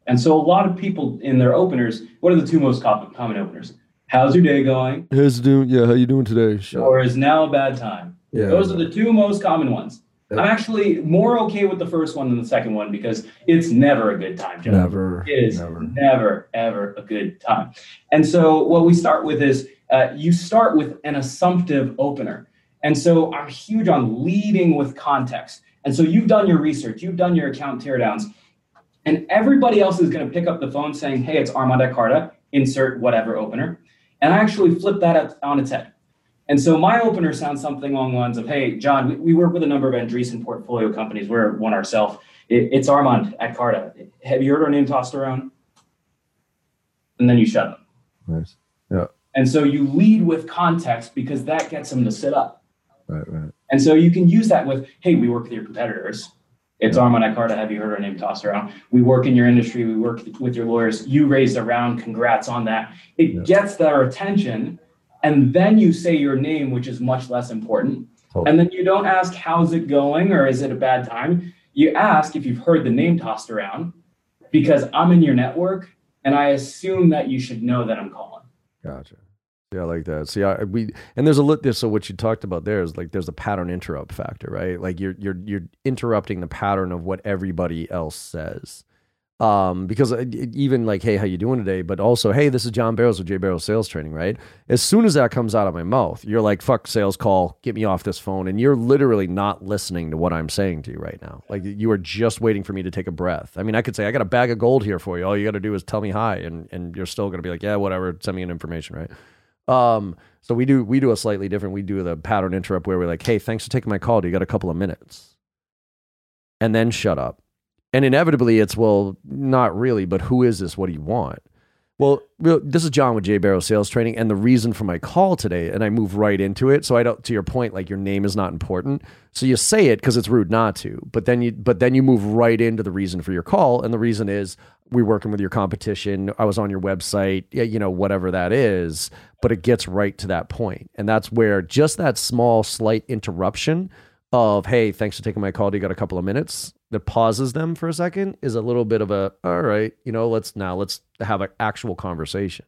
And so a lot of people in their openers, what are the two most common, common openers? How's your day going? How's doing? Yeah, how you doing today? Shut or is now a bad time? Yeah, Those are the two most common ones. Yep. I'm actually more okay with the first one than the second one because it's never a good time. Joe. Never. It is never. never, ever a good time. And so what we start with is uh, you start with an assumptive opener. And so I'm huge on leading with context. And so you've done your research, you've done your account teardowns, and everybody else is going to pick up the phone saying, hey, it's Armand at Carta, insert whatever opener. And I actually flip that on its head. And so my opener sounds something along the lines of, hey, John, we, we work with a number of Andreessen portfolio companies. We're one ourselves. It, it's Armand at Carta. Have you heard our name tossed around? And then you shut them. Nice. Yeah. And so you lead with context because that gets them to sit up. Right, right. And so you can use that with, hey, we work with your competitors. It's yeah. Armand Carta. Have you heard our name tossed around? We work in your industry. We work with your lawyers. You raised a round. Congrats on that. It yeah. gets their attention. And then you say your name, which is much less important. Totally. And then you don't ask, how's it going? Or is it a bad time? You ask if you've heard the name tossed around because I'm in your network and I assume that you should know that I'm calling. Gotcha. Yeah, I like that. See, I, we and there's a lit. This so what you talked about there is like there's a pattern interrupt factor, right? Like you're you're you're interrupting the pattern of what everybody else says. Um, because uh, even like, hey, how you doing today? But also, hey, this is John Barrows with J Barrows Sales Training, right? As soon as that comes out of my mouth, you're like, fuck sales call, get me off this phone, and you're literally not listening to what I'm saying to you right now. Like you are just waiting for me to take a breath. I mean, I could say I got a bag of gold here for you. All you got to do is tell me hi, and and you're still gonna be like, yeah, whatever, send me an information, right? Um, so we do we do a slightly different. We do the pattern interrupt where we're like, "Hey, thanks for taking my call. Do you got a couple of minutes?" And then shut up. And inevitably, it's well, not really, but who is this? What do you want? Well, this is John with J Barrow Sales Training, and the reason for my call today, and I move right into it. So I don't, to your point, like your name is not important. So you say it because it's rude not to, but then you, but then you move right into the reason for your call, and the reason is we're working with your competition. I was on your website, you know, whatever that is, but it gets right to that point, and that's where just that small, slight interruption of hey, thanks for taking my call. Do you got a couple of minutes? that pauses them for a second is a little bit of a all right you know let's now let's have an actual conversation.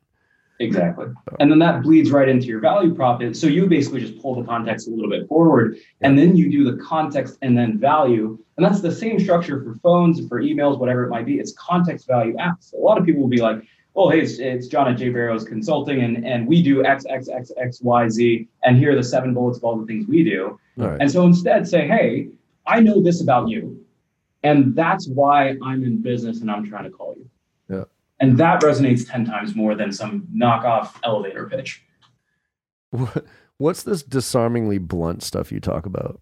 Exactly. And then that bleeds right into your value prop. So you basically just pull the context a little bit forward and then you do the context and then value. And that's the same structure for phones for emails whatever it might be. It's context value apps. A lot of people will be like oh hey it's, it's john at j barrows consulting and, and we do x x x x y z and here are the seven bullets of all the things we do right. and so instead say hey i know this about you and that's why I'm in business and I'm trying to call you. Yeah. And that resonates 10 times more than some knockoff elevator pitch. What's this disarmingly blunt stuff you talk about?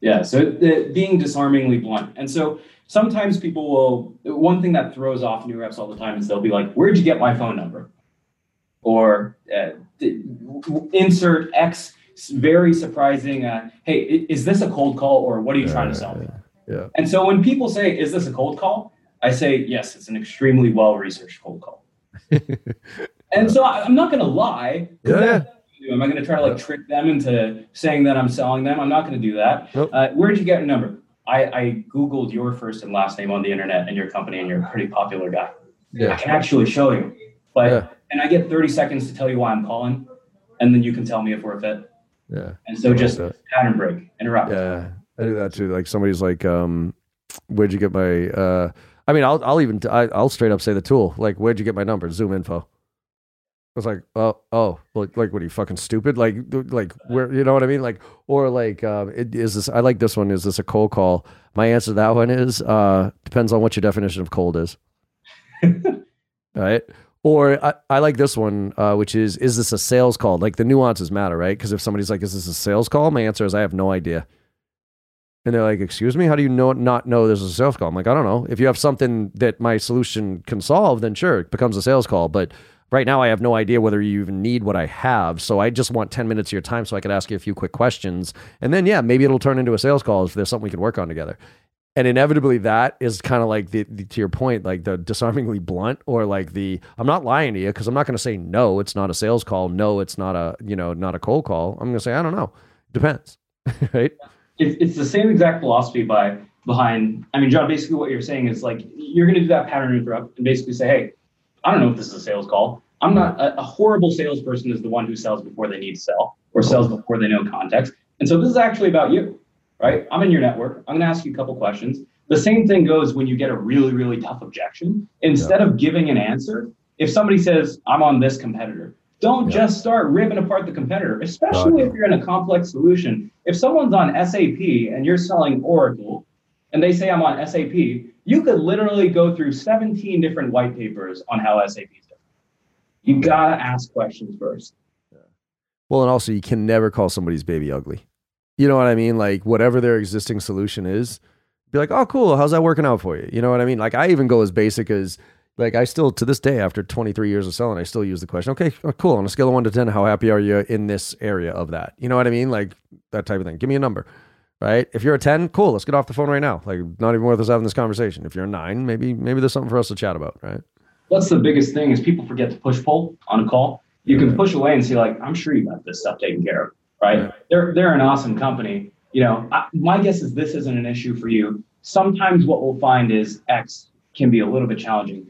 Yeah. So the, being disarmingly blunt. And so sometimes people will, one thing that throws off new reps all the time is they'll be like, where'd you get my phone number? Or uh, insert X very surprising, uh, hey, is this a cold call or what are you trying to sell me? Yeah. And so when people say, is this a cold call? I say, yes, it's an extremely well researched cold call. and so I, am not going to lie. Yeah. Am I going to try to like trick them into saying that I'm selling them? I'm not going to do that. Nope. Uh, where did you get your number? I, I Googled your first and last name on the internet and your company, and you're a pretty popular guy. Yeah. I can actually show you. But Yeah. and I get 30 seconds to tell you why I'm calling, and then you can tell me if we're a fit. Yeah. And so like just that. pattern break, interrupt. Yeah, I do that too. Like somebody's like, um, "Where'd you get my?" Uh, I mean, I'll I'll even I, I'll straight up say the tool. Like, where'd you get my number? ZoomInfo. I was like, oh, oh, like, like, what are you fucking stupid? Like, like, where, you know what I mean? Like, or like, um, it, is this? I like this one. Is this a cold call? My answer to that one is, uh, depends on what your definition of cold is. right? Or I, I like this one, uh, which is, is this a sales call? Like the nuances matter, right? Because if somebody's like, is this a sales call? My answer is, I have no idea. And they're like, excuse me, how do you know not know this is a sales call? I'm like, I don't know. If you have something that my solution can solve, then sure, it becomes a sales call. But right now, I have no idea whether you even need what I have. So I just want 10 minutes of your time so I could ask you a few quick questions. And then, yeah, maybe it'll turn into a sales call if there's something we can work on together. And inevitably, that is kind of like the, the to your point, like the disarmingly blunt, or like the I'm not lying to you because I'm not going to say no, it's not a sales call. No, it's not a you know not a cold call. I'm going to say I don't know, depends, right? It's, it's the same exact philosophy by behind. I mean, John, basically what you're saying is like you're going to do that pattern interrupt and basically say, hey, I don't know if this is a sales call. I'm not a, a horrible salesperson is the one who sells before they need to sell or sells before they know context. And so this is actually about you, right? I'm in your network. I'm going to ask you a couple questions. The same thing goes when you get a really, really tough objection. Instead of giving an answer, if somebody says, I'm on this competitor, don't Yeah. just start ripping apart the competitor, especially if you're in a complex solution. If someone's on SAP and you're selling Oracle and they say I'm on SAP, you could literally go through 17 different white papers on how SAP is different. You gotta ask questions first. Well, and also you can never call somebody's baby ugly. You know what I mean? Like whatever their existing solution is, be like, oh, cool. How's that working out for you? You know what I mean? Like I even go as basic as like I still to this day after 23 years of selling, I still use the question, okay, oh, cool. On a scale of one to 10, how happy are you in this area of that? You know what I mean? Like that type of thing. Give me a number. Right? If you're a 10, cool. Let's get off the phone right now. Like not even worth us having this conversation. If you're a nine, maybe maybe there's something for us to chat about, right? That's the biggest thing is people forget to push pull on a call. You can push away and say like, I'm sure you got this stuff taken care of, right? They're they're an awesome company. You know, I, my guess is this isn't an issue for you. Sometimes what we'll find is X can be a little bit challenging.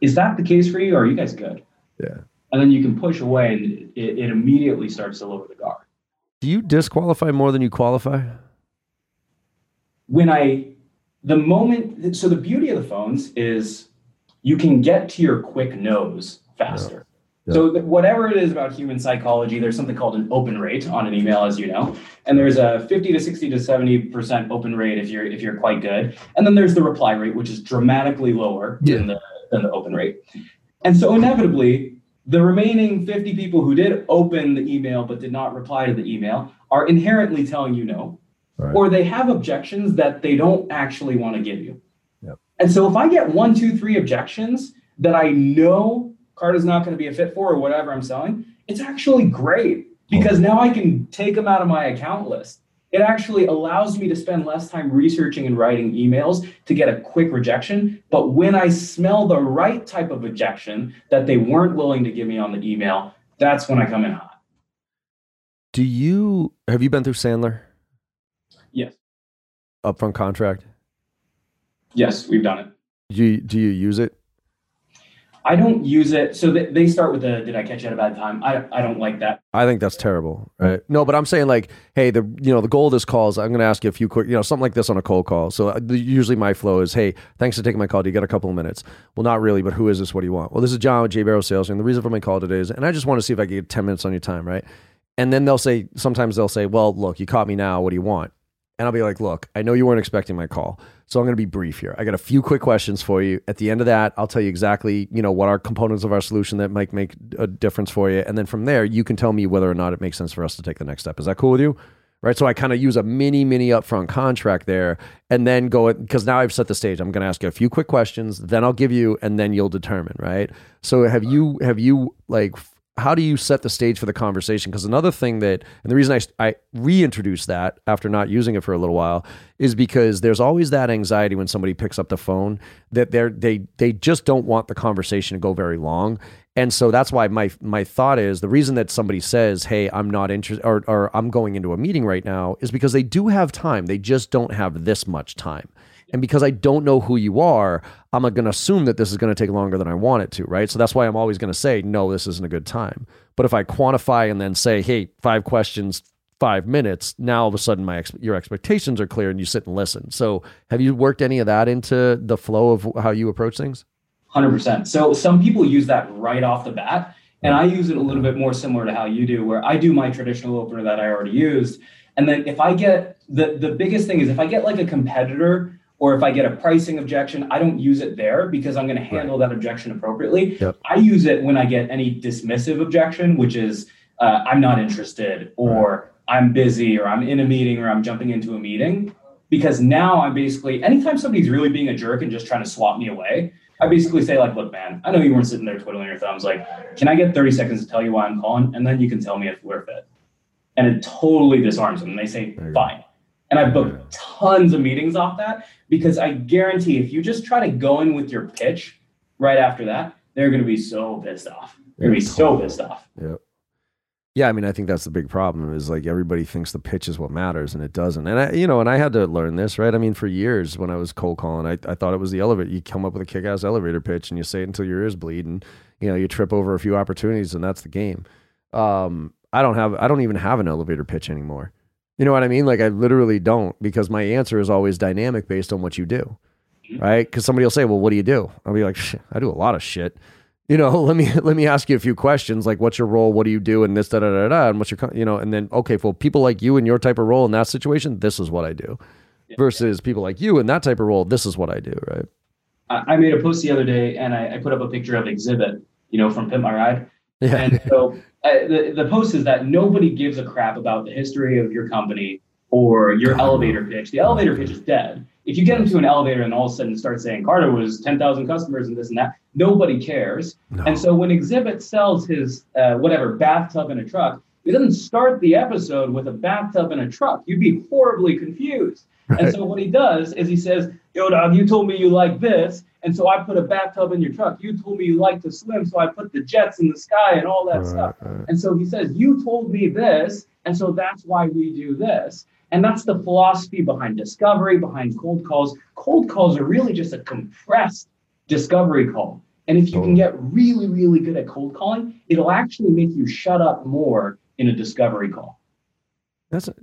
Is that the case for you, or are you guys good? Yeah. And then you can push away, and it, it immediately starts to lower the guard. Do you disqualify more than you qualify? when I, the moment, so the beauty of the phones is you can get to your quick nose faster. Yeah. So whatever it is about human psychology, there's something called an open rate on an email, as you know, and there's a 50 to 60 to 70 percent open rate if you're if you're quite good, and then there's the reply rate, which is dramatically lower than the than the open rate, and so inevitably. The remaining 50 people who did open the email but did not reply to the email are inherently telling you no Right. or they have objections that they don't actually want to give you. Yep. And so if I get one, two, three objections that I know card is not going to be a fit for or whatever I'm selling, it's actually great because now I can take them out of my account list. It actually allows me to spend less time researching and writing emails to get a quick rejection. But when I smell the right type of rejection that they weren't willing to give me on the email, that's when I come in hot. Do you have you been through Sandler Yes. upfront contract? Yes, we've done it. Do you, do you use it? I don't use it. So they, start with the did I catch you at a bad time? I, I don't like that. I think that's terrible, right? No, but I'm saying like, hey, the you know the goal of this call is I'm going to ask you a few quick, you know, something like this on a cold call. So uh, usually my flow is, hey, thanks for taking my call. Do you got a couple of minutes? Well, not really, but who is this? What do you want? Well, this is John with J Barrow Sales, and the reason for my call today is, and I just want to see if I can get 10 minutes on your time, right? And then they'll say, sometimes they'll say, well, look, you caught me now. What do you want? And I'll be like, look, I know you weren't expecting my call. So I'm going to be brief here. I got a few quick questions for you. At the end of that, I'll tell you exactly, you know, what are components of our solution that might make a difference for you. And then from there, you can tell me whether or not it makes sense for us to take the next step. Is that cool with you? right? So I kind of use a mini, mini upfront contract there and then go because now I've set the stage. I'm going to ask you a few quick questions, then I'll give you, and then you'll determine, right? So have you, have you like, how do you set the stage for the conversation? Because another thing that, and the reason I, I reintroduced that after not using it for a little while is because there's always that anxiety when somebody picks up the phone that they're, they, they just don't want the conversation to go very long. And so that's why my my thought is the reason that somebody says, "Hey, I'm not interested," or, or "I'm going into a meeting right now," is because they do have time. They just don't have this much time. And because I don't know who you are, I'm going to assume that this is going to take longer than I want it to, right? So that's why I'm always going to say, "No, this isn't a good time." But if I quantify and then say, "Hey, five questions, five minutes," now all of a sudden my ex- your expectations are clear and you sit and listen. So have you worked any of that into the flow of how you approach things? 100%. So some people use that right off the bat. And I use it a little bit more similar to how you do, where I do my traditional opener that I already used. And then if I get the, the biggest thing is if I get like a competitor or if I get a pricing objection, I don't use it there because I'm going to handle right. that objection appropriately. Yep. I use it when I get any dismissive objection, which is uh, I'm not interested or right. I'm busy or I'm in a meeting or I'm jumping into a meeting. Because now I'm basically, anytime somebody's really being a jerk and just trying to swap me away, I basically say like, look, man, I know you weren't sitting there twiddling your thumbs. Like, can I get 30 seconds to tell you why I'm calling? And then you can tell me if we're fit. And it totally disarms them. And they say, fine. And I've booked tons of meetings off that because I guarantee if you just try to go in with your pitch right after that, they're going to be so pissed off. They're going to be so pissed off. Yep. Yeah, I mean, I think that's the big problem is like everybody thinks the pitch is what matters and it doesn't. And I, you know, and I had to learn this, right? I mean, for years when I was cold calling, I, I thought it was the elevator. You come up with a kick ass elevator pitch and you say it until your ears bleed and, you know, you trip over a few opportunities and that's the game. Um, I don't have, I don't even have an elevator pitch anymore. You know what I mean? Like I literally don't because my answer is always dynamic based on what you do. Mm-hmm. Right. Cause somebody will say, well, what do you do? I'll be like, I do a lot of shit you know, let me let me ask you a few questions like what's your role, what do you do, and this da da da da, and what's your you know, and then okay, well, people like you in your type of role in that situation, this is what I do, versus people like you in that type of role, this is what I do, right? I made a post the other day and I, I put up a picture of Xzibit, you know, from Pimp My Ride, yeah. and so uh, the the post is that nobody gives a crap about the history of your company or your elevator pitch. The elevator pitch is dead if you get into an elevator and all of a sudden start saying Carta was 10,000 customers and this and that, nobody cares. No. And so when Xzibit sells his uh, whatever bathtub in a truck, he doesn't start the episode with a bathtub in a truck. You'd be horribly confused. Right. And so what he does is he says, Yo, dog, you told me you like this. And so I put a bathtub in your truck. You told me you like to swim. So I put the jets in the sky and all that right, stuff. Right. And so he says, You told me this. And so that's why we do this. And that's the philosophy behind discovery, behind cold calls. Cold calls are really just a compressed discovery call. And if you can get really, really good at cold calling, it'll actually make you shut up more in a discovery call. That's a,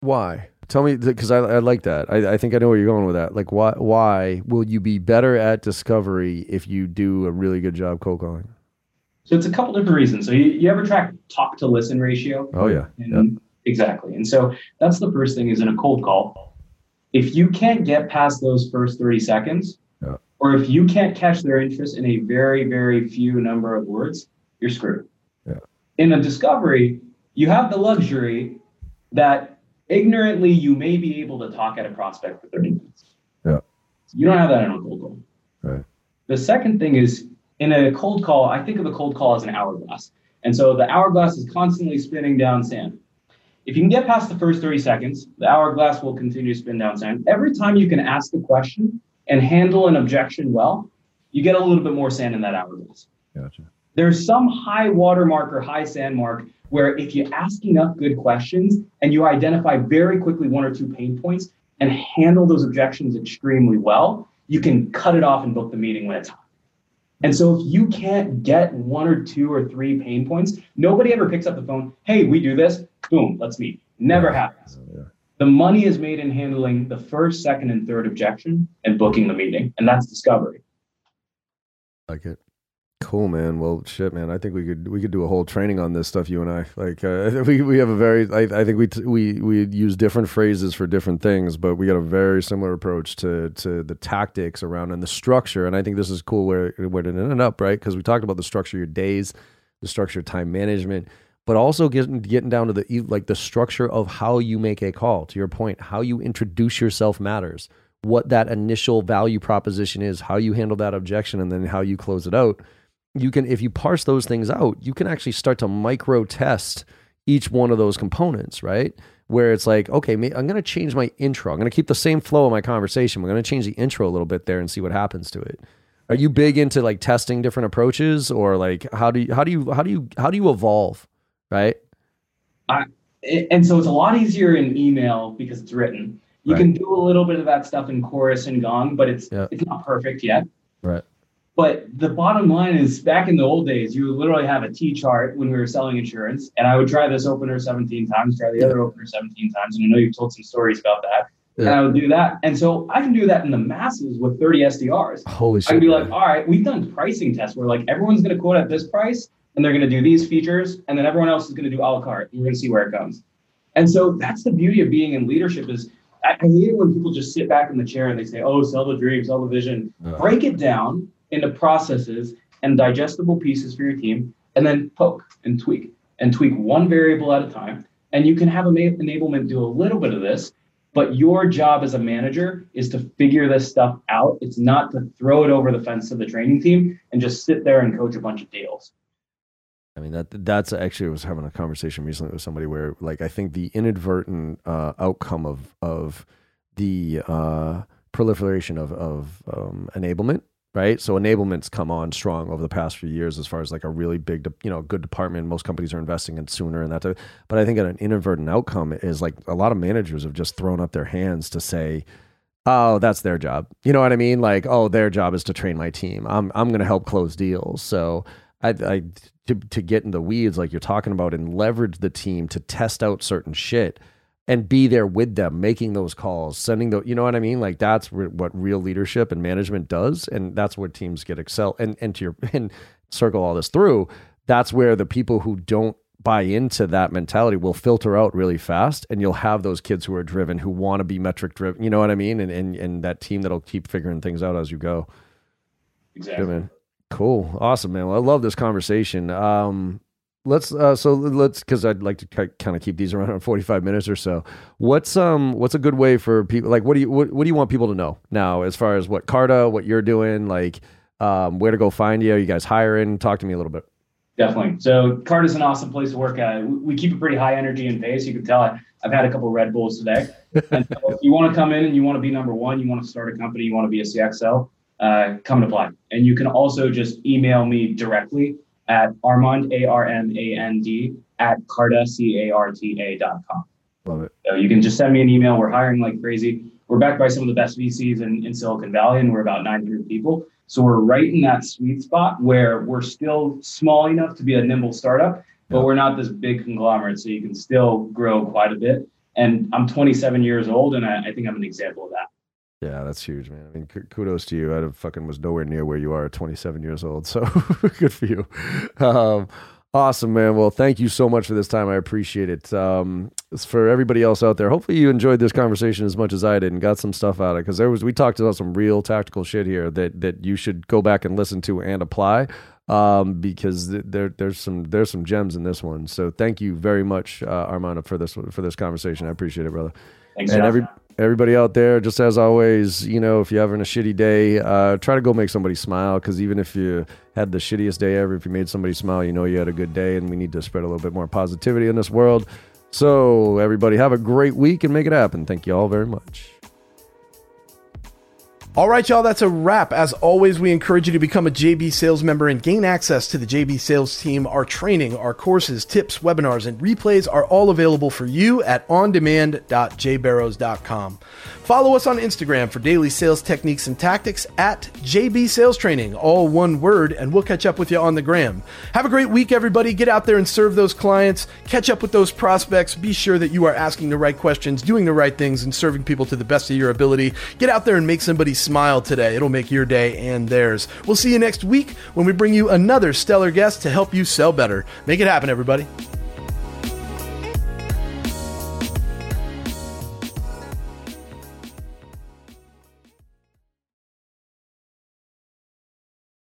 why. Tell me, because I, I like that. I, I think I know where you're going with that. Like, why? Why will you be better at discovery if you do a really good job cold calling? So it's a couple different reasons. So you, you ever track talk to listen ratio? Oh yeah. And yep. Exactly. And so that's the first thing is in a cold call. If you can't get past those first 30 seconds, yeah. or if you can't catch their interest in a very, very few number of words, you're screwed. Yeah. In a discovery, you have the luxury that ignorantly you may be able to talk at a prospect for 30 minutes. Yeah. You don't have that in a cold call. Right. The second thing is in a cold call, I think of a cold call as an hourglass. And so the hourglass is constantly spinning down sand. If you can get past the first 30 seconds, the hourglass will continue to spin down sand. Every time you can ask a question and handle an objection well, you get a little bit more sand in that hourglass. Gotcha. There's some high watermark or high sand mark where if you ask enough good questions and you identify very quickly one or two pain points and handle those objections extremely well, you can cut it off and book the meeting when it's hot. And so if you can't get one or two or three pain points, nobody ever picks up the phone. Hey, we do this. Boom, let's meet. Never happens. Yeah. The money is made in handling the first, second, and third objection and booking the meeting. And that's discovery. Like it. Cool, man. Well, shit, man. I think we could we could do a whole training on this stuff. You and I, like, uh, we we have a very. I, I think we t- we we use different phrases for different things, but we got a very similar approach to to the tactics around and the structure. And I think this is cool where where it ended up, right? Because we talked about the structure of your days, the structure of time management, but also getting getting down to the like the structure of how you make a call. To your point, how you introduce yourself matters. What that initial value proposition is, how you handle that objection, and then how you close it out. You can, if you parse those things out, you can actually start to micro test each one of those components, right? Where it's like, okay, I'm going to change my intro. I'm going to keep the same flow of my conversation. We're going to change the intro a little bit there and see what happens to it. Are you big into like testing different approaches, or like how do you how do you how do you how do you evolve? right? I, and so it's a lot easier in email because it's written. You right. can do a little bit of that stuff in chorus and gong, but it's yeah. it's not perfect yet. Right. But the bottom line is back in the old days, you would literally have a T chart when we were selling insurance. And I would try this opener 17 times, try the yeah. other opener 17 times. And I know you've told some stories about that. Yeah. And I would do that. And so I can do that in the masses with 30 SDRs. Holy shit. I can be like, all right, we've done pricing tests where like everyone's going to quote at this price and they're going to do these features, and then everyone else is going to do a la carte. And we're going to see where it comes. And so that's the beauty of being in leadership is I, hate it when people just sit back in the chair and they say, "Oh, sell the dream, sell the vision." Uh, Break it down into processes and digestible pieces for your team, and then poke and tweak and tweak one variable at a time. And you can have enablement do a little bit of this, but your job as a manager is to figure this stuff out. It's not to throw it over the fence to the training team and just sit there and coach a bunch of deals. I mean that that's actually I was having a conversation recently with somebody where like I think the inadvertent uh, outcome of of the uh, proliferation of of um, enablement, right? So enablements come on strong over the past few years as far as like a really big, you know, good department. Most companies are investing in sooner and that. Type. But I think an inadvertent outcome is like a lot of managers have just thrown up their hands to say. Oh, that's their job. You know what I mean? Like, oh, their job is to train my team. I'm I'm going to help close deals. So I, I to to get in the weeds like you're talking about and leverage the team to test out certain shit and be there with them making those calls sending the you know what i mean? Like that's re- what real leadership and management does and that's where teams get excel and and to your and circle all this through that's where the people who don't buy into that mentality will filter out really fast and you'll have those kids who are driven who want to be metric driven you know what i mean? And and, and that team that'll keep figuring things out as you go. Exactly. Good, Cool, awesome, man. Well, I love this conversation. Um, let's uh, so let's because I'd like to kind of keep these around forty five minutes or so. What's um what's a good way for people like what do you what, what do you want people to know now as far as what Carta what you're doing like um where to go find you? Are you guys hiring? Talk to me a little bit. Definitely. So Carta is an awesome place to work at. We keep a pretty high energy and pace. You can tell I, have had a couple Red Bulls today. and so if you want to come in and you want to be number one, you want to start a company, you want to be a CXO, uh, come and apply. And you can also just email me directly at Armand, A R M A N D, at Carta, C A R T A dot com. Love it. So you can just send me an email. We're hiring like crazy. We're backed by some of the best VCs in, in Silicon Valley, and we're about 900 people. So we're right in that sweet spot where we're still small enough to be a nimble startup, but yeah. we're not this big conglomerate. So you can still grow quite a bit. And I'm 27 years old, and I, I think I'm an example of that. Yeah, that's huge, man. I mean, kudos to you. I fucking was nowhere near where you are at 27 years old. So good for you. Um, awesome, man. Well, thank you so much for this time. I appreciate it. Um, for everybody else out there, hopefully you enjoyed this conversation as much as I did and got some stuff out of it. Because there was, we talked about some real tactical shit here that that you should go back and listen to and apply. Um, because there there's some there's some gems in this one. So thank you very much, uh, Armando, for this for this conversation. I appreciate it, brother. Thanks, and every everybody out there, just as always, you know, if you're having a shitty day, uh, try to go make somebody smile. Because even if you had the shittiest day ever, if you made somebody smile, you know you had a good day. And we need to spread a little bit more positivity in this world. So, everybody, have a great week and make it happen. Thank you all very much. All right, y'all, that's a wrap. As always, we encourage you to become a JB Sales member and gain access to the JB Sales team. Our training, our courses, tips, webinars, and replays are all available for you at ondemand.jbarrows.com. Follow us on Instagram for daily sales techniques and tactics at JB Sales Training, all one word, and we'll catch up with you on the gram. Have a great week, everybody. Get out there and serve those clients, catch up with those prospects. Be sure that you are asking the right questions, doing the right things, and serving people to the best of your ability. Get out there and make somebody smile today. It'll make your day and theirs. We'll see you next week when we bring you another stellar guest to help you sell better. Make it happen, everybody.